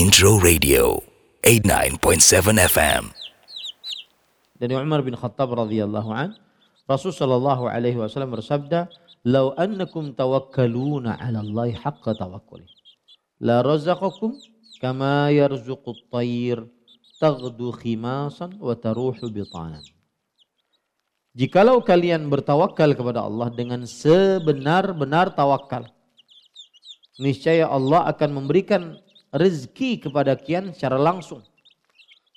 Intro Radio 89.7 FM. Dari Umar bin Khattab radhiyallahu an, Rasul sallallahu alaihi wasallam bersabda, "Lau annakum tawakkaluna 'ala Allah haqqa tawakkuli, la razaqakum kama yarzuqu at-tayr taghdu khimasan wa taruhu bitanan." Jikalau kalian bertawakal kepada Allah dengan sebenar-benar tawakal, niscaya Allah akan memberikan rezeki kepada kian secara langsung.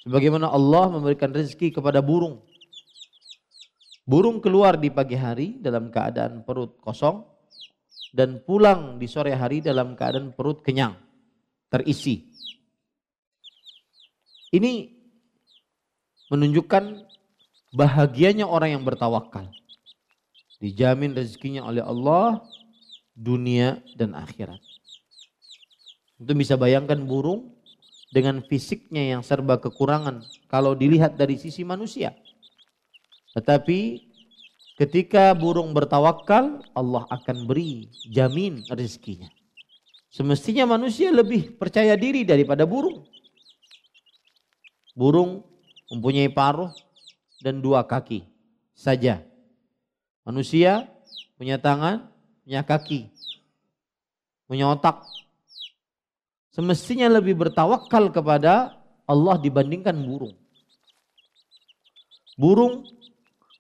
Sebagaimana Allah memberikan rezeki kepada burung. Burung keluar di pagi hari dalam keadaan perut kosong dan pulang di sore hari dalam keadaan perut kenyang, terisi. Ini menunjukkan bahagianya orang yang bertawakal. Dijamin rezekinya oleh Allah dunia dan akhirat. Itu bisa bayangkan burung dengan fisiknya yang serba kekurangan kalau dilihat dari sisi manusia. Tetapi ketika burung bertawakal, Allah akan beri jamin rezekinya. Semestinya manusia lebih percaya diri daripada burung. Burung mempunyai paruh dan dua kaki saja. Manusia punya tangan, punya kaki, punya otak, semestinya lebih bertawakal kepada Allah dibandingkan burung. Burung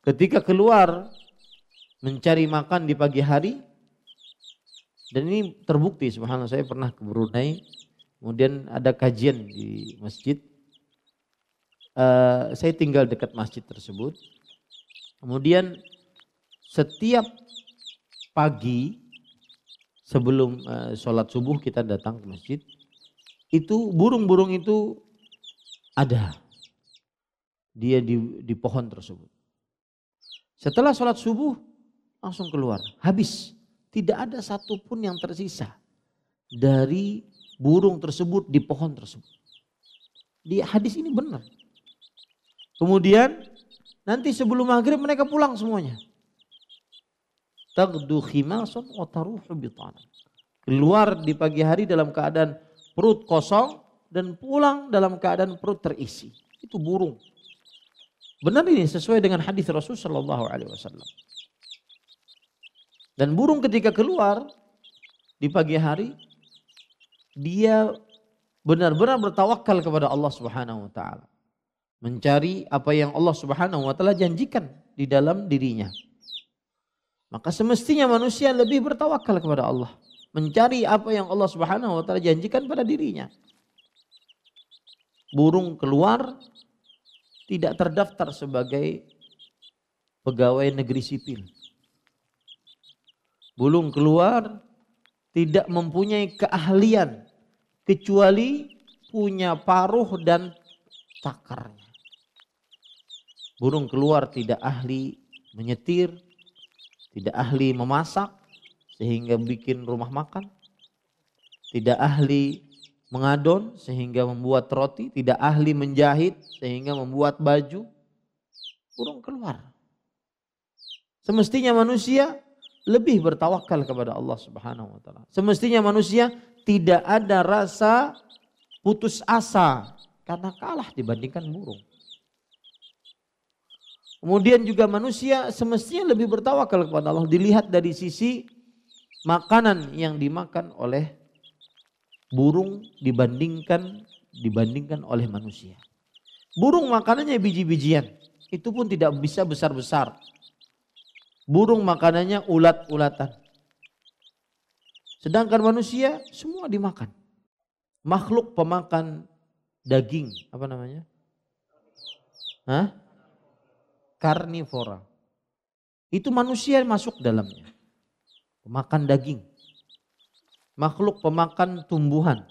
ketika keluar mencari makan di pagi hari dan ini terbukti subhanallah saya pernah ke Brunei kemudian ada kajian di masjid uh, saya tinggal dekat masjid tersebut kemudian setiap pagi sebelum uh, sholat subuh kita datang ke masjid itu burung-burung itu ada. Dia di, di pohon tersebut. Setelah sholat subuh langsung keluar. Habis. Tidak ada satupun yang tersisa dari burung tersebut di pohon tersebut. Di hadis ini benar. Kemudian nanti sebelum maghrib mereka pulang semuanya. Keluar di pagi hari dalam keadaan perut kosong dan pulang dalam keadaan perut terisi. Itu burung. Benar ini sesuai dengan hadis Rasul Shallallahu Alaihi Wasallam. Dan burung ketika keluar di pagi hari, dia benar-benar bertawakal kepada Allah Subhanahu Wa Taala, mencari apa yang Allah Subhanahu Wa Taala janjikan di dalam dirinya. Maka semestinya manusia lebih bertawakal kepada Allah mencari apa yang Allah Subhanahu wa taala janjikan pada dirinya. Burung keluar tidak terdaftar sebagai pegawai negeri sipil. Burung keluar tidak mempunyai keahlian kecuali punya paruh dan cakarnya. Burung keluar tidak ahli menyetir, tidak ahli memasak, sehingga bikin rumah makan. Tidak ahli mengadon sehingga membuat roti, tidak ahli menjahit sehingga membuat baju. Burung keluar. Semestinya manusia lebih bertawakal kepada Allah Subhanahu wa taala. Semestinya manusia tidak ada rasa putus asa karena kalah dibandingkan burung. Kemudian juga manusia semestinya lebih bertawakal kepada Allah dilihat dari sisi makanan yang dimakan oleh burung dibandingkan dibandingkan oleh manusia. Burung makanannya biji-bijian, itu pun tidak bisa besar-besar. Burung makanannya ulat-ulatan. Sedangkan manusia semua dimakan. Makhluk pemakan daging, apa namanya? Hah? Karnivora. Itu manusia masuk dalamnya pemakan daging, makhluk pemakan tumbuhan,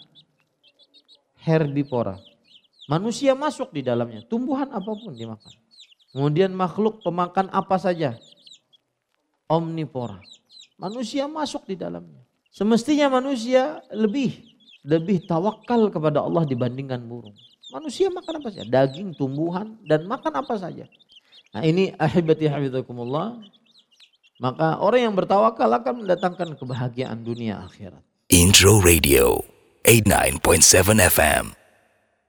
herbivora. Manusia masuk di dalamnya, tumbuhan apa pun dimakan. Kemudian makhluk pemakan apa saja, omnivora. Manusia masuk di dalamnya. Semestinya manusia lebih lebih tawakal kepada Allah dibandingkan burung. Manusia makan apa saja? Daging, tumbuhan, dan makan apa saja. Nah ini ahibati hafizakumullah. Maka orang yang bertawakal akan mendatangkan kebahagiaan dunia akhirat. Intro Radio 89.7 FM.